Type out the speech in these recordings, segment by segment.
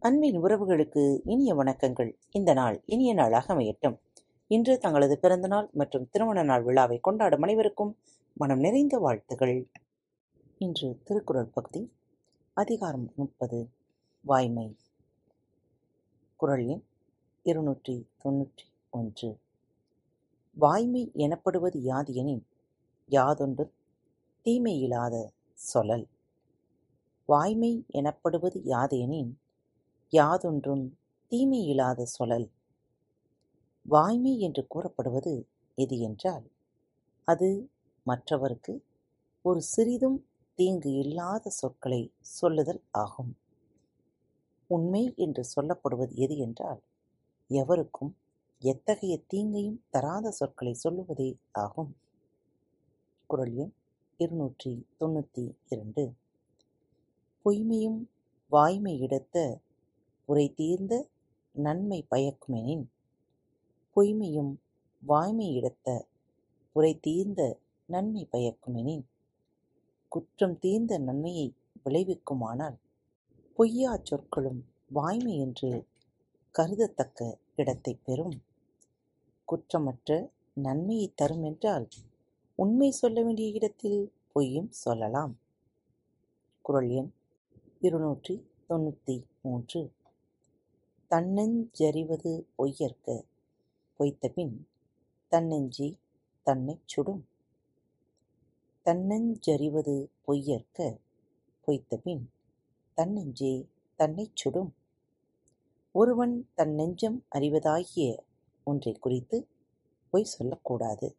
அன்பின் உறவுகளுக்கு இனிய வணக்கங்கள். இந்த நாள் இனிய நாளாக அமையட்டும். இன்று தங்களது பிறந்தநாள் மற்றும் திருமண நாள் விழாவை கொண்டாடும் அனைவருக்கும் மனம் நிறைந்த வாழ்த்துகள் இன்று திருக்குறள் பகுதி அதிகாரம் முப்பது வாய்மை. குரல் எண் இருநூற்றி தொன்னூற்றி ஒன்று. வாய்மை எனப்படுவது யாது எனின் யாதொன்றும் தீமையில்லாத சொல்லல். வாய்மை எனப்படுவது யாதெனின் யாதொன்றும் தீமையில்லாத சொலல் வாய்மை என்று கூறப்படுவது எது என்றால் அது மற்றவருக்கு ஒரு சிறிதும் தீங்கு இல்லாத சொற்களை சொல்லுதல் ஆகும். உண்மை என்று சொல்லப்படுவது எது என்றால் எவருக்கும் எத்தகைய தீங்கையும் தராத சொற்களை சொல்லுவதே ஆகும். குரல் எண் இருநூற்றி தொண்ணூற்றி இரண்டு. பொய்மையும் வாய்மையிடத்த உரை தீர்ந்த நன்மை பயக்குமெனின். பொய்மையும் வாய்மை இடத்த உரை தீர்ந்த நன்மை பயக்குமெனின். குற்றம் தீர்ந்த நன்மையை விளைவிக்குமானால் பொய்யா சொற்களும் வாய்மை என்று கருதத்தக்க இடத்தை பெறும். குற்றமற்ற நன்மையை தரும் என்றால் உண்மை சொல்ல வேண்டிய இடத்தில் பொய்யும் சொல்லலாம். குரல் எண் இருநூற்றி தொண்ணூற்றி மூன்று. தன்னெஞ்சறிவது பொய்யற்க? பொய்த்தபின் தன்னெஞ்சி தன்னைச் சுடும். தன்னஞ்சறிவது பொய்யற்க? பொய்த்தபின் தன்னெஞ்சே தன்னைச் சுடும். ஒருவன் தன் நெஞ்சம் அறிவதாகிய ஒன்றை குறித்து பொய் சொல்லக்கூடாது.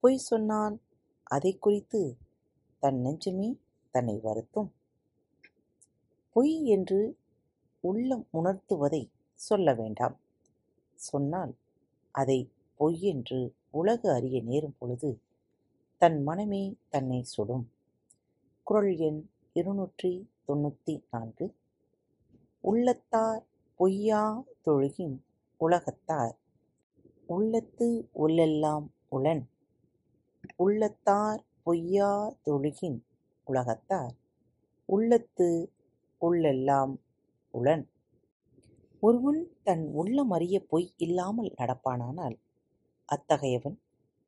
பொய் சொன்னால் அதை குறித்து தன் நெஞ்சமே தன்னை வருத்தும். பொய் என்று உள்ளம் உணர்த்துவதை சொல்ல வேண்டாம். சொன்னால் அதை பொய்யென்று உலக அறிய நேரும் பொழுது தன் மனமே தன்னை சுடும். குரல் எண் இருநூற்றி தொண்ணூற்றி நான்கு. உள்ளத்தார் பொய்யா தொழுகின் உலகத்தார். உள்ளத்து உள்ளெல்லாம் உளன். உள்ளத்தார் பொய்யா தொழுகின் உலகத்தார். உள்ளத்து உள்ளெல்லாம் உளன். ஒருவன் தன் உள்ளம் அறிய பொய் இல்லாமல் நடப்பானானால் அத்தகையவன்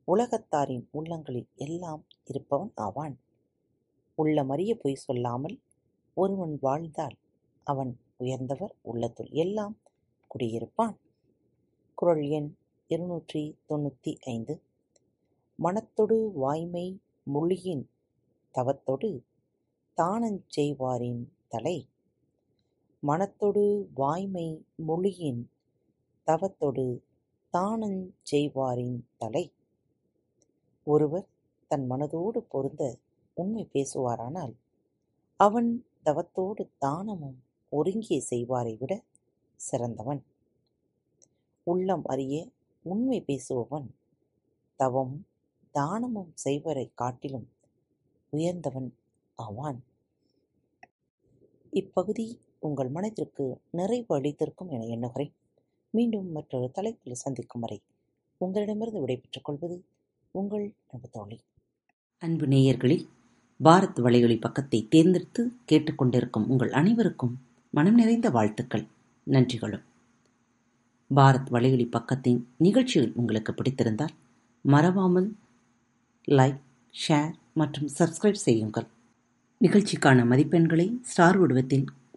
உலகத்தாரின் உள்ளங்களில் எல்லாம் இருப்பவன் ஆவான். உள்ளமறிய பொய் சொல்லாமல் ஒருவன் வாழ்ந்தால் அவன் உயர்ந்தவர் உள்ளத்துள் எல்லாம் குடியிருப்பான். குரல் எண் இருநூற்றி தொண்ணூற்றி ஐந்து. மனத்தொடு வாய்மை மொழியின் தவத்தொடு தானஞ் செய்வாரின் தலை மனத்தொடு வாய்மை மொழியின் தவத்தொடு தானஞ் செய்வாரின் தலை. ஒருவர் தன் மனதோடு பொருந்த உண்மை பேசுவாரானால் அவன் தவத்தோடு தானமும் ஒருங்கே செய்வாரை விட சிறந்தவன். உள்ளம் அறிய உண்மை பேசுபவன் தவமும் தானமும் செய்வரை காட்டிலும் உயர்ந்தவன் ஆவான். இப்பகுதி உங்கள் மனதிற்கு நிறைவு அளித்திருக்கும் என எண்ணுகிறேன். மீண்டும் மற்றொரு தலைப்பில் சந்திக்கும் வரை உங்களிடமிருந்து விடைபெற்றுக் கொள்வது உங்கள் அன்பு தோழி அன்பு நேயர்களில் பாரத் வலையொலி பக்கத்தை தேர்ந்தெடுத்து கேட்டுக்கொண்டிருக்கும் உங்கள் அனைவருக்கும் மனம் நிறைந்த வாழ்த்துக்கள் நன்றிகளும். பாரத் வலையொலி பக்கத்தின் நிகழ்ச்சிகள் உங்களுக்கு பிடித்திருந்தால் மறவாமல் லைக் ஷேர் மற்றும் சப்ஸ்கிரைப் செய்யுங்கள். நிகழ்ச்சிக்கான மதிப்பெண்களை ஸ்டார் வடிவத்தில்